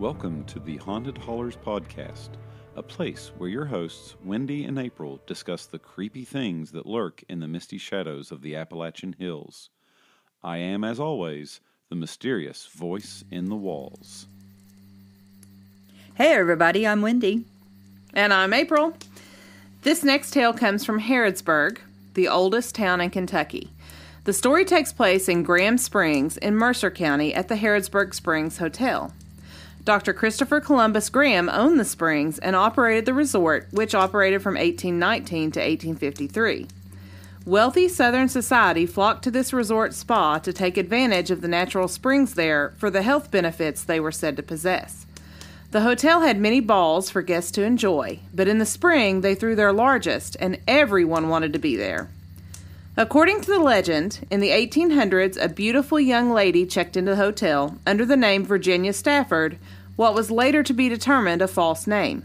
Welcome to the Haunted Hollers podcast, a place where your hosts, Wendy and April, discuss the creepy things that lurk in the misty shadows of the Appalachian Hills. I am, as always, the mysterious voice in the walls. Hey, everybody, I'm Wendy. And I'm April. This next tale comes from Harrodsburg, the oldest town in Kentucky. The story takes place in Graham Springs in Mercer County at the Harrodsburg Springs Hotel. Dr. Christopher Columbus Graham owned the springs and operated the resort, which operated from 1819 to 1853. Wealthy Southern society flocked to this resort spa to take advantage of the natural springs there for the health benefits they were said to possess. The hotel had many balls for guests to enjoy, but in the spring they threw their largest, and everyone wanted to be there. According to the legend, in the 1800s, a beautiful young lady checked into the hotel under the name Virginia Stafford, what was later to be determined a false name.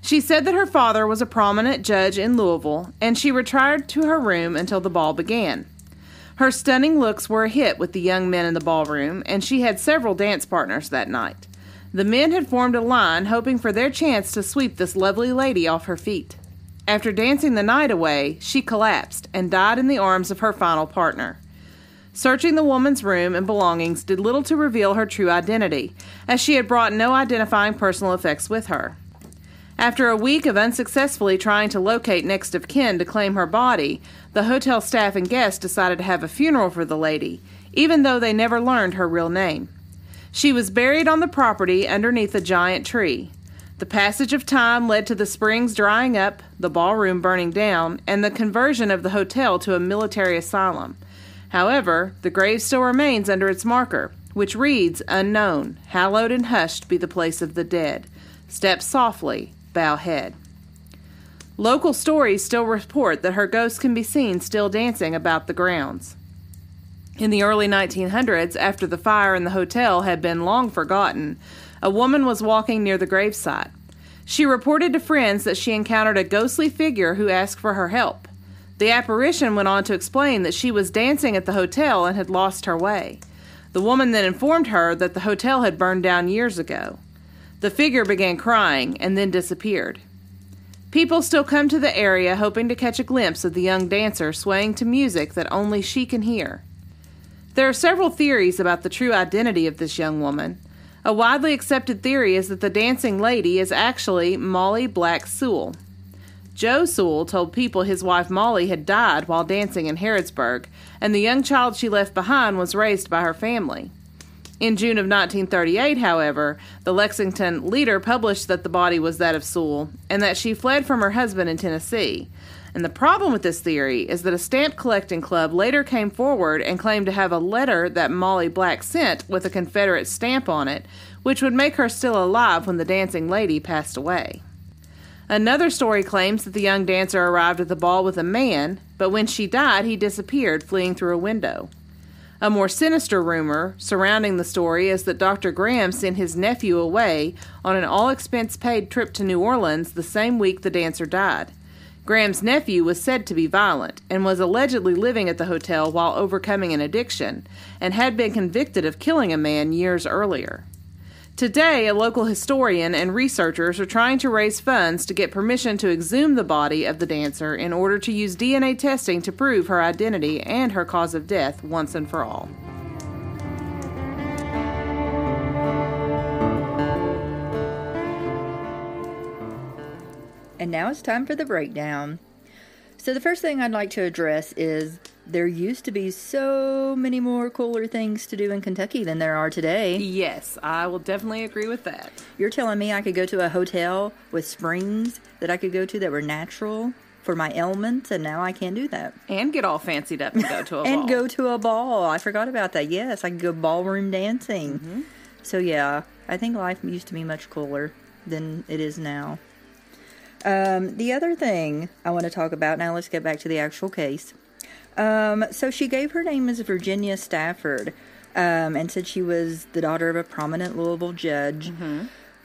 She said that her father was a prominent judge in Louisville, and she retired to her room until the ball began. Her stunning looks were a hit with the young men in the ballroom, and she had several dance partners that night. The men had formed a line, hoping for their chance to sweep this lovely lady off her feet. After dancing the night away, she collapsed and died in the arms of her final partner. Searching the woman's room and belongings did little to reveal her true identity, as she had brought no identifying personal effects with her. After a week of unsuccessfully trying to locate next of kin to claim her body, the hotel staff and guests decided to have a funeral for the lady, even though they never learned her real name. She was buried on the property underneath a giant tree. The passage of time led to the springs drying up, the ballroom burning down, and the conversion of the hotel to a military asylum. However, the grave still remains under its marker, which reads Unknown, hallowed and hushed be the place of the dead. Step softly, bow head. Local stories still report that her ghost can be seen still dancing about the grounds. In the early 1900s, after the fire in the hotel had been long forgotten, a woman was walking near the gravesite. She reported to friends that she encountered a ghostly figure who asked for her help. The apparition went on to explain that she was dancing at the hotel and had lost her way. The woman then informed her that the hotel had burned down years ago. The figure began crying and then disappeared. People still come to the area hoping to catch a glimpse of the young dancer swaying to music that only she can hear. There are several theories about the true identity of this young woman. A widely accepted theory is that the dancing lady is actually Molly Black Sewell. Joe Sewell told people his wife Molly had died while dancing in Harrodsburg, and the young child she left behind was raised by her family. In June of 1938, however, the Lexington Leader published that the body was that of Sewell and that she fled from her husband in Tennessee. And the problem with this theory is that a stamp collecting club later came forward and claimed to have a letter that Molly Black sent with a Confederate stamp on it, which would make her still alive when the dancing lady passed away. Another story claims that the young dancer arrived at the ball with a man, but when she died, he disappeared, fleeing through a window. A more sinister rumor surrounding the story is that Dr. Graham sent his nephew away on an all expense paid trip to New Orleans the same week the dancer died. Graham's nephew was said to be violent and was allegedly living at the hotel while overcoming an addiction and had been convicted of killing a man years earlier. Today, a local historian and researchers are trying to raise funds to get permission to exhume the body of the dancer in order to use DNA testing to prove her identity and her cause of death once and for all. And now it's time for the breakdown. So, the first thing I'd like to address is there used to be so many more cooler things to do in Kentucky than there are today. Yes, I will definitely agree with that. You're telling me I could go to a hotel with springs that I could go to that were natural for my ailments, and now I can't do that. And get all fancied up and go to a and ball. go to a ball. I forgot about that. Yes, I could go ballroom dancing. Mm-hmm. So, yeah, I think life used to be much cooler than it is now. Um, the other thing I want to talk about now, let's get back to the actual case. Um, so she gave her name as Virginia Stafford um, and said she was the daughter of a prominent Louisville judge.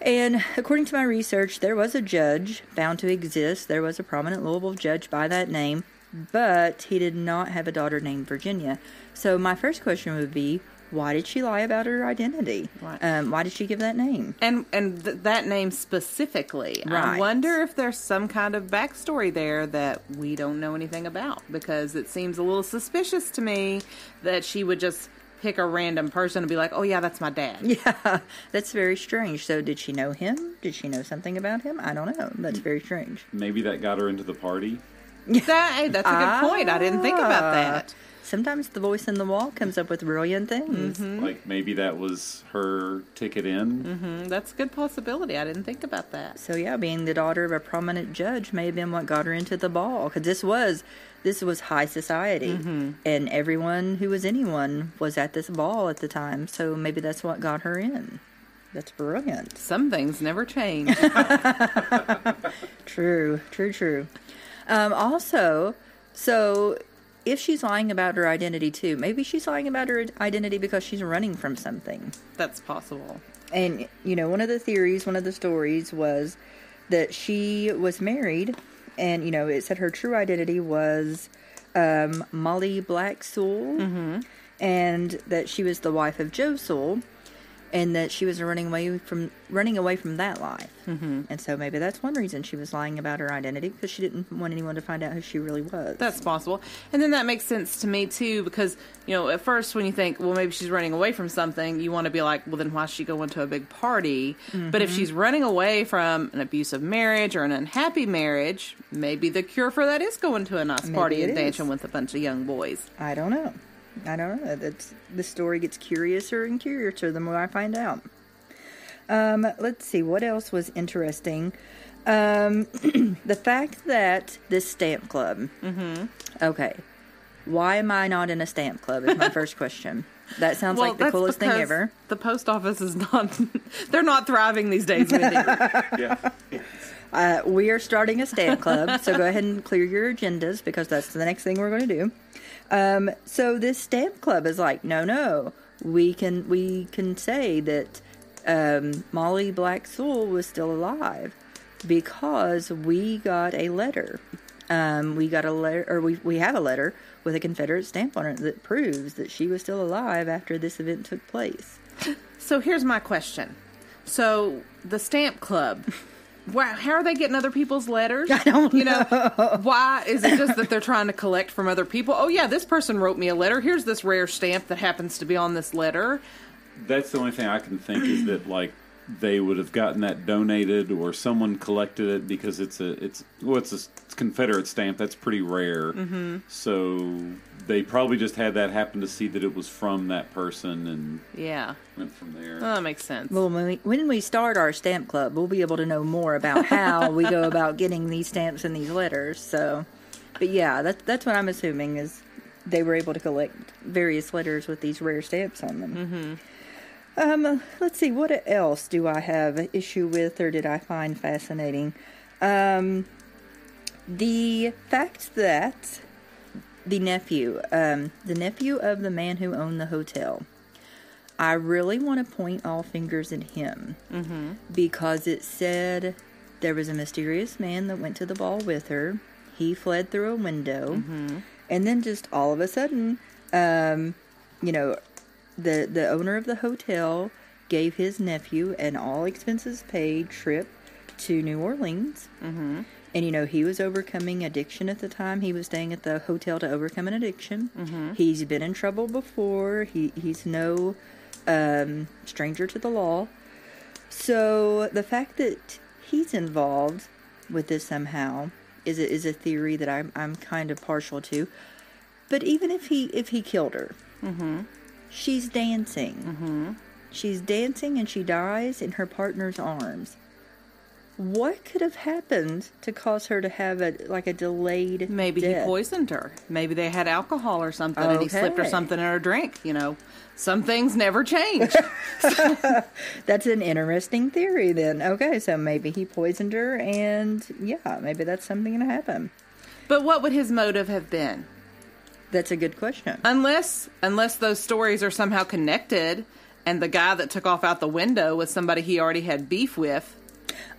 And according to my research, there was a judge found to exist. There was a prominent Louisville judge by that name, but he did not have a daughter named Virginia. So my first question would be why did she lie about her identity? Right. Um, why did she give that name? And and th- that name specifically, I wonder if there's some kind of backstory there that we don't know anything about because it seems a little suspicious to me that she would just pick a random person and be like, "Oh yeah, that's my dad." Yeah, that's very strange. So, did she know him? Did she know something about him? I don't know. That's very strange. Maybe that got her into the party. That, hey, that's a good point. I didn't think about that. Sometimes the voice in the wall comes up with brilliant things. Like maybe that was her ticket in. Mm, That's a good possibility. I didn't think about that. So yeah, being the daughter of a prominent judge may have been what got her into the ball because this was this was high society, and everyone who was anyone was at this ball at the time. So maybe that's what got her in. That's brilliant. Some things never change. True, true, true. Um, also, so if she's lying about her identity too, maybe she's lying about her identity because she's running from something. that's possible. And you know, one of the theories, one of the stories was that she was married, and you know, it said her true identity was um, Molly Black Sewell, and that she was the wife of Joe Sewell, and that she was running away from running away from that life. Mm-hmm. And so maybe that's one reason she was lying about her identity because she didn't want anyone to find out who she really was. That's possible. And then that makes sense to me too because, you know, at first when you think, well, maybe she's running away from something, you want to be like, well, then why is she going to a big party? But if she's running away from an abusive marriage or an unhappy marriage, maybe the cure for that is going to a nice party and dancing with a bunch of young boys. I don't know. I don't know. That's the story gets curiouser and curiouser the more I find out. Um, let's see what else was interesting. Um, the fact that this stamp club. Mm-hmm. Okay, why am I not in a stamp club? Is my first question. That sounds like the coolest thing ever. The post office is not, they're not thriving these days, Mindy. Yeah. Uh, we are starting a stamp club, so go ahead and clear your agendas because that's the next thing we're going to do. Um, so this stamp club is like, no, no, we can we can say that um, Molly Black Sewell was still alive because we got a letter. Um, we got a letter, or we we have a letter with a Confederate stamp on it that proves that she was still alive after this event took place. So here's my question. So the stamp club, wow, how are they getting other people's letters? I don't you know. Why is it just that they're trying to collect from other people? Oh yeah, this person wrote me a letter. Here's this rare stamp that happens to be on this letter. That's the only thing I can think is that like they would have gotten that donated or someone collected it because it's a it's well it's a Confederate stamp that's pretty rare. Mm-hmm. So they probably just had that happen to see that it was from that person and Yeah, went from there. oh, that makes sense. Well, when we, when we start our stamp club, we'll be able to know more about how we go about getting these stamps and these letters. So, but yeah, that's that's what I'm assuming is they were able to collect various letters with these rare stamps on them. Mm-hmm. Um, let's see, what else do I have issue with, or did I find fascinating? Um, the fact that the nephew, um, the nephew of the man who owned the hotel. I really want to point all fingers at him because it said there was a mysterious man that went to the ball with her. He fled through a window, and then just all of a sudden, um, you know, the the owner of the hotel gave his nephew an all expenses paid trip to New Orleans. Mm-hmm. And you know, he was overcoming addiction at the time. He was staying at the hotel to overcome an addiction. Mm-hmm. He's been in trouble before. He he's no um, stranger to the law. So the fact that he's involved with this somehow is a, is a theory that I'm I'm kind of partial to. But even if he if he killed her, she's dancing. She's dancing and she dies in her partner's arms. What could have happened to cause her to have a like a delayed? Maybe death? he poisoned her. Maybe they had alcohol or something, and he slipped her something in her drink. You know, some things never change. That's an interesting theory. Then okay, so maybe he poisoned her, and yeah, maybe that's something that happened. but what would his motive have been? That's a good question. Unless unless those stories are somehow connected and the guy that took off out the window was somebody he already had beef with.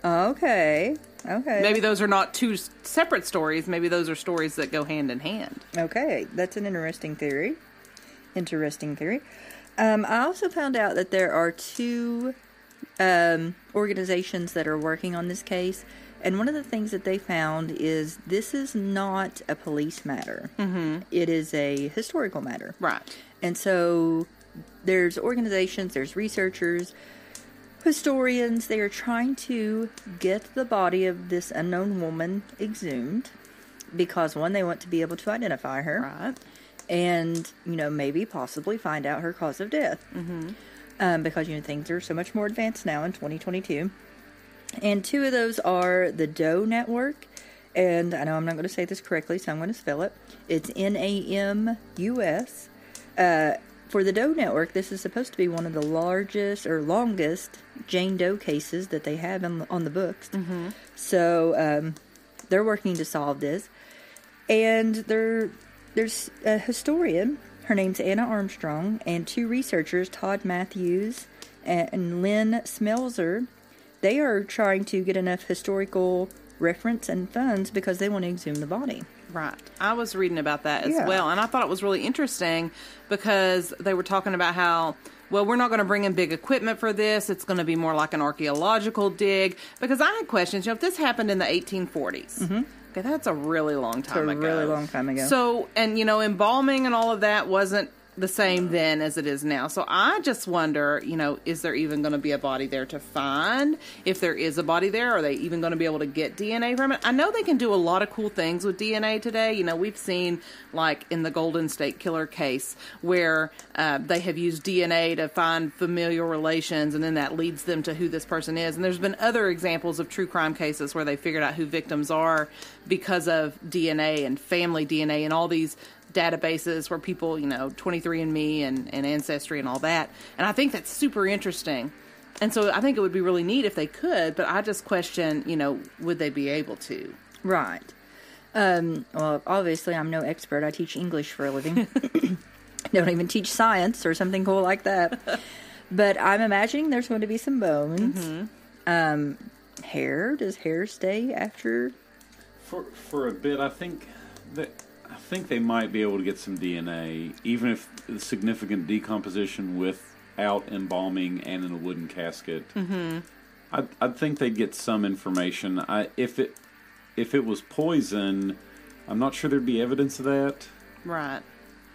Okay, okay, Maybe those are not two separate stories. Maybe those are stories that go hand in hand. Okay, that's an interesting theory. Interesting theory. Um, I also found out that there are two um, organizations that are working on this case, and one of the things that they found is this is not a police matter. Mm-hmm. is a historical matter. Right. And so there's organizations, there's researchers, historians, they are trying to get the body of this unknown woman exhumed because one, they want to be able to identify her. Right. And, you know, maybe possibly find out her cause of death. Mm-hmm. Um, because, you know, things are so much more advanced now in 2022. And two of those are the Doe Network. And I know I'm not going to say this correctly, so I'm going to spell it. It's N A M U S. Uh, for the Doe Network, this is supposed to be one of the largest or longest Jane Doe cases that they have on, on the books. Mm-hmm. So um, they're working to solve this. And there, there's a historian, her name's Anna Armstrong, and two researchers, Todd Matthews and Lynn Smelser. They are trying to get enough historical reference and funds because they want to exhume the body. Right. I was reading about that as Yeah. well, and I thought it was really interesting because they were talking about how. Well, we're not going to bring in big equipment for this. It's going to be more like an archaeological dig. Because I had questions. You know, if this happened in the 1840s, mm-hmm. okay, that's a really long time a ago. really long time ago. So, and you know, embalming and all of that wasn't the same then as it is now. So I just wonder, you know, is there even going to be a body there to find? If there is a body there, are they even going to be able to get DNA from it? I know they can do a lot of cool things with DNA today. You know, we've seen like in the Golden State Killer case where uh, they have used DNA to find familial relations, and then that leads them to who this person is. And there's been other examples of true crime cases where they figured out who victims are because of DNA and family DNA and all these databases where people, you know, 23andMe and, and Ancestry and all that. And I think that's super interesting. And so I think it would be really neat if they could, but I just question, you know, would they be able to? Right. Um, well, obviously, I'm no expert. I teach English for a living. Don't even teach science or something cool like that. But I'm imagining there's going to be some bones. Um, hair. Does hair stay after? For for a bit, I think that I think they might be able to get some DNA, even if significant decomposition without embalming and in a wooden casket. Mm-hmm. I I think they'd get some information. I if it if it was poison, I'm not sure there'd be evidence of that Right.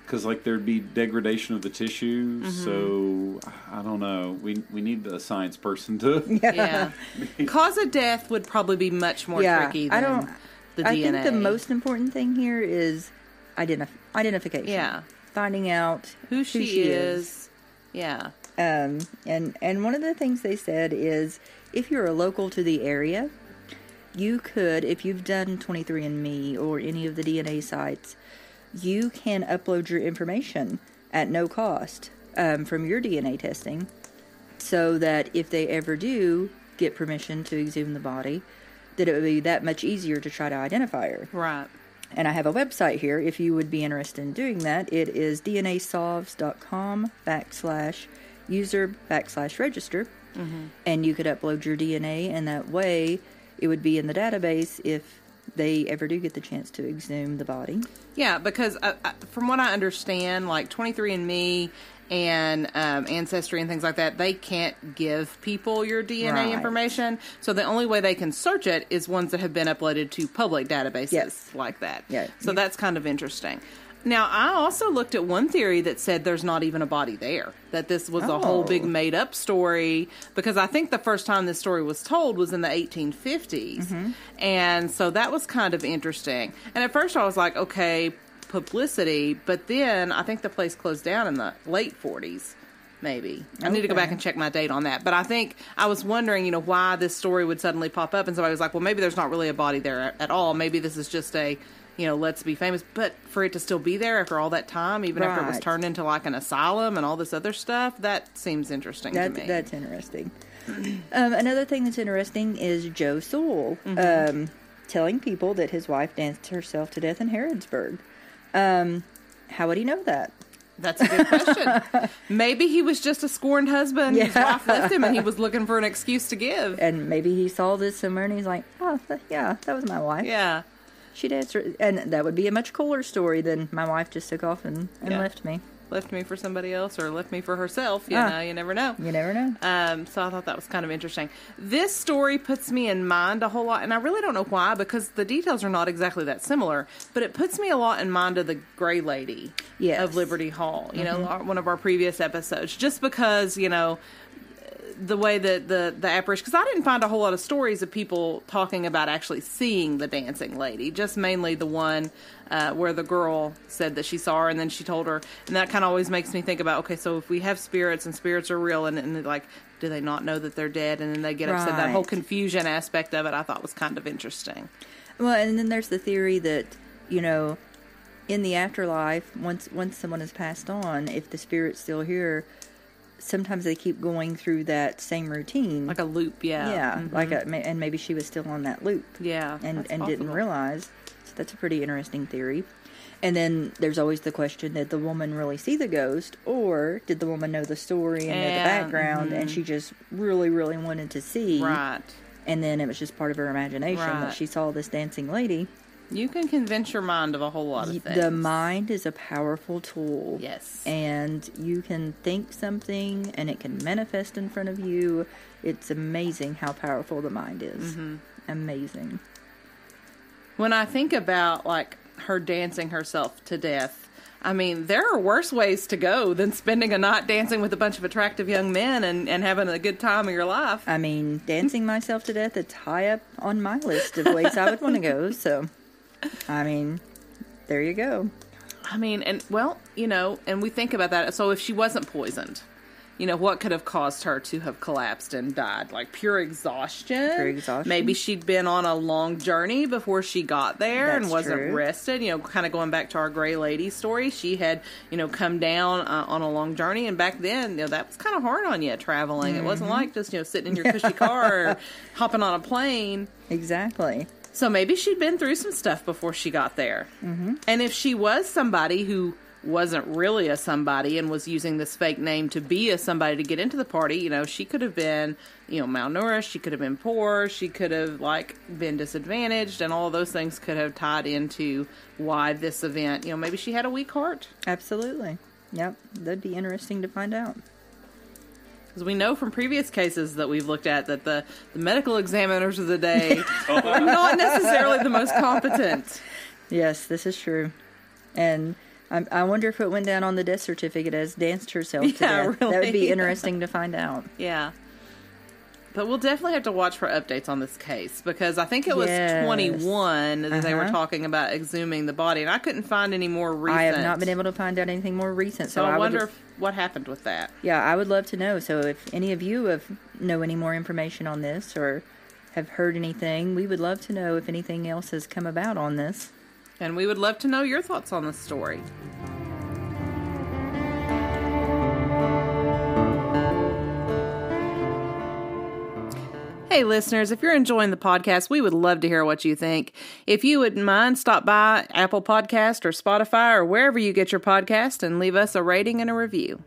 because like there'd be degradation of the tissue. So I don't know. We we need a science person to. Yeah. Cause of death would probably be much more Yeah, tricky I than don't- the I DNA. think the most important thing here is identif- identification. Yeah. Finding out who she, is. Yeah. Um, and and one of the things they said is if you're a local to the area, you could, if you've done 23andMe or any of the DNA sites, you can upload your information at no cost um, from your DNA testing, so that if they ever do get permission to exhume the body, that it would be that much easier to try to identify her. Right. And I have a website here if you would be interested in doing that. It is dnasolves.com backslash user backslash register. And you could upload your DNA, and that way it would be in the database if they ever do get the chance to exhume the body. Yeah, because uh, uh, from what I understand, like 23andMe and um, Ancestry and things like that, they can't give people your DNA Right. information. So the only way they can search it is ones that have been uploaded to public databases Yes. like that. Yeah. So that's kind of interesting. Now, I also looked at one theory that said there's not even a body there, that this was a whole Oh. big made up story, because I think the first time this story was told was in the 1850s. Mm-hmm. And so that was kind of interesting. And at first I was like, okay, publicity, but then I think the place closed down in the late 40s. Maybe I need to go back and check my date on that, but I think I was wondering, you know, why this story would suddenly pop up, and somebody was like, "Well, maybe there's not really a body there at, at all. Maybe this is just a, you know, let's be famous." But for it to still be there after all that time, even after it was turned into like an asylum and all this other stuff, that seems interesting That, to me. That's interesting. um, another thing that's interesting is Joe Sewell um, telling people that his wife danced herself to death in Harrodsburg. Um, how would he know that? That's a good question. Maybe he was just a scorned husband. His wife left him, and he was looking for an excuse to give. And maybe he saw this somewhere and he's like, oh, th- yeah, that was my wife. Yeah. She her- And that would be a much cooler story than my wife just took off and, and Yeah. left me. Left me for somebody else or left me for herself. You Ah. know, you never know. You never know. Um, so I thought that was kind of interesting. This story puts me in mind a whole lot, and I really don't know why because the details are not exactly that similar. But it puts me a lot in mind of the Gray Lady Yes. Mm-hmm. of Liberty Hall. You know, one of our previous episodes, just because you know the way that the the apparition because I didn't find a whole lot of stories of people talking about actually seeing the dancing lady. Just mainly the one uh, where the girl said that she saw her and then she told her, and that kind of always makes me think about okay, so if we have spirits and spirits are real and, and like. Do they not know that they're dead, and then they get upset? That whole confusion aspect of it, I thought was kind of interesting. Well, and then there's the theory that you know, in the afterlife, once once someone has passed on, if the spirit's still here, sometimes they keep going through that same routine. Like a loop, yeah, yeah, Mhm. like a, and maybe she was still on that loop yeah, and and didn't realize. So that's a pretty interesting theory. And then there's always the question: Did the woman really see the ghost, or did the woman know the story and know the Yeah, background, and she just really, really wanted to see? right. And then it was just part of her imagination Right. that she saw this dancing lady. You can convince your mind of a whole lot of things. The mind is a powerful tool. Yes. And you can think something and it can manifest in front of you. It's amazing how powerful the mind is. Mm-hmm. Amazing. when I think about like her dancing herself to death, I mean, there are worse ways to go than spending a night dancing with a bunch of attractive young men and, and having a good time of your life. I mean, dancing myself to death, it's high up on my list of ways I would want to go. So, I mean, there you go. I mean, and well, you know, and we think about that. So if she wasn't poisoned, you know, what could have caused her to have collapsed and died? Like pure exhaustion. Pure exhaustion. Maybe she'd been on a long journey before she got there and wasn't true. rested. You know, kind of going back to our gray lady story, she had, you know, come down uh, on a long journey, and back then, you know, that was kind of hard on you traveling. It wasn't Mm-hmm. like just you know sitting in your cushy car or hopping on a plane. Exactly. So maybe she'd been through some stuff before she got there. Mm-hmm. And if she was somebody who wasn't really a somebody and was using this fake name to be a somebody to get into the party, you know, she could have been, you know, malnourished, she could have been poor, she could have like been disadvantaged, and all of those things could have tied into why this event, you know, maybe she had a weak heart. Absolutely. Yep. That'd be interesting to find out. Because we know from previous cases that we've looked at that the, the medical examiners of the day are not necessarily the most competent. Yes, this is true. And I, I wonder if it went down on the death certificate as danced herself to Yeah, death. That would be interesting to find out. Yeah. But we'll definitely have to watch for updates on this case because I think it was Yes. 21 that they were Uh-huh. talking about exhuming the body, and I couldn't find any more recent. I have not been able to find out anything more recent, so, So I, would wonder if, what happened with that. yeah, I would love to know. So if any of you have know any more information on this or have heard anything, we would love to know if anything else has come about on this. And we would love to know your thoughts on this story. Hey, listeners, if you're enjoying the podcast, we would love to hear what you think. If you wouldn't mind, stop by Apple Podcast or Spotify or wherever you get your podcast and leave us a rating and a review.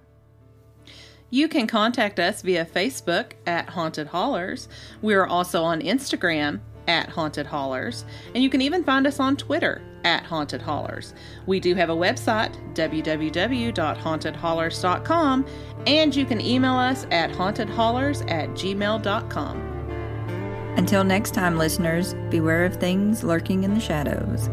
You can contact us via Facebook at Haunted Hollers. We are also on Instagram at Haunted Hollers, and you can even find us on Twitter at Haunted Hollers. We do have a website, www.hauntedhollers.com, and you can email us at hauntedhollers at gmail.com. Until next time, listeners, beware of things lurking in the shadows.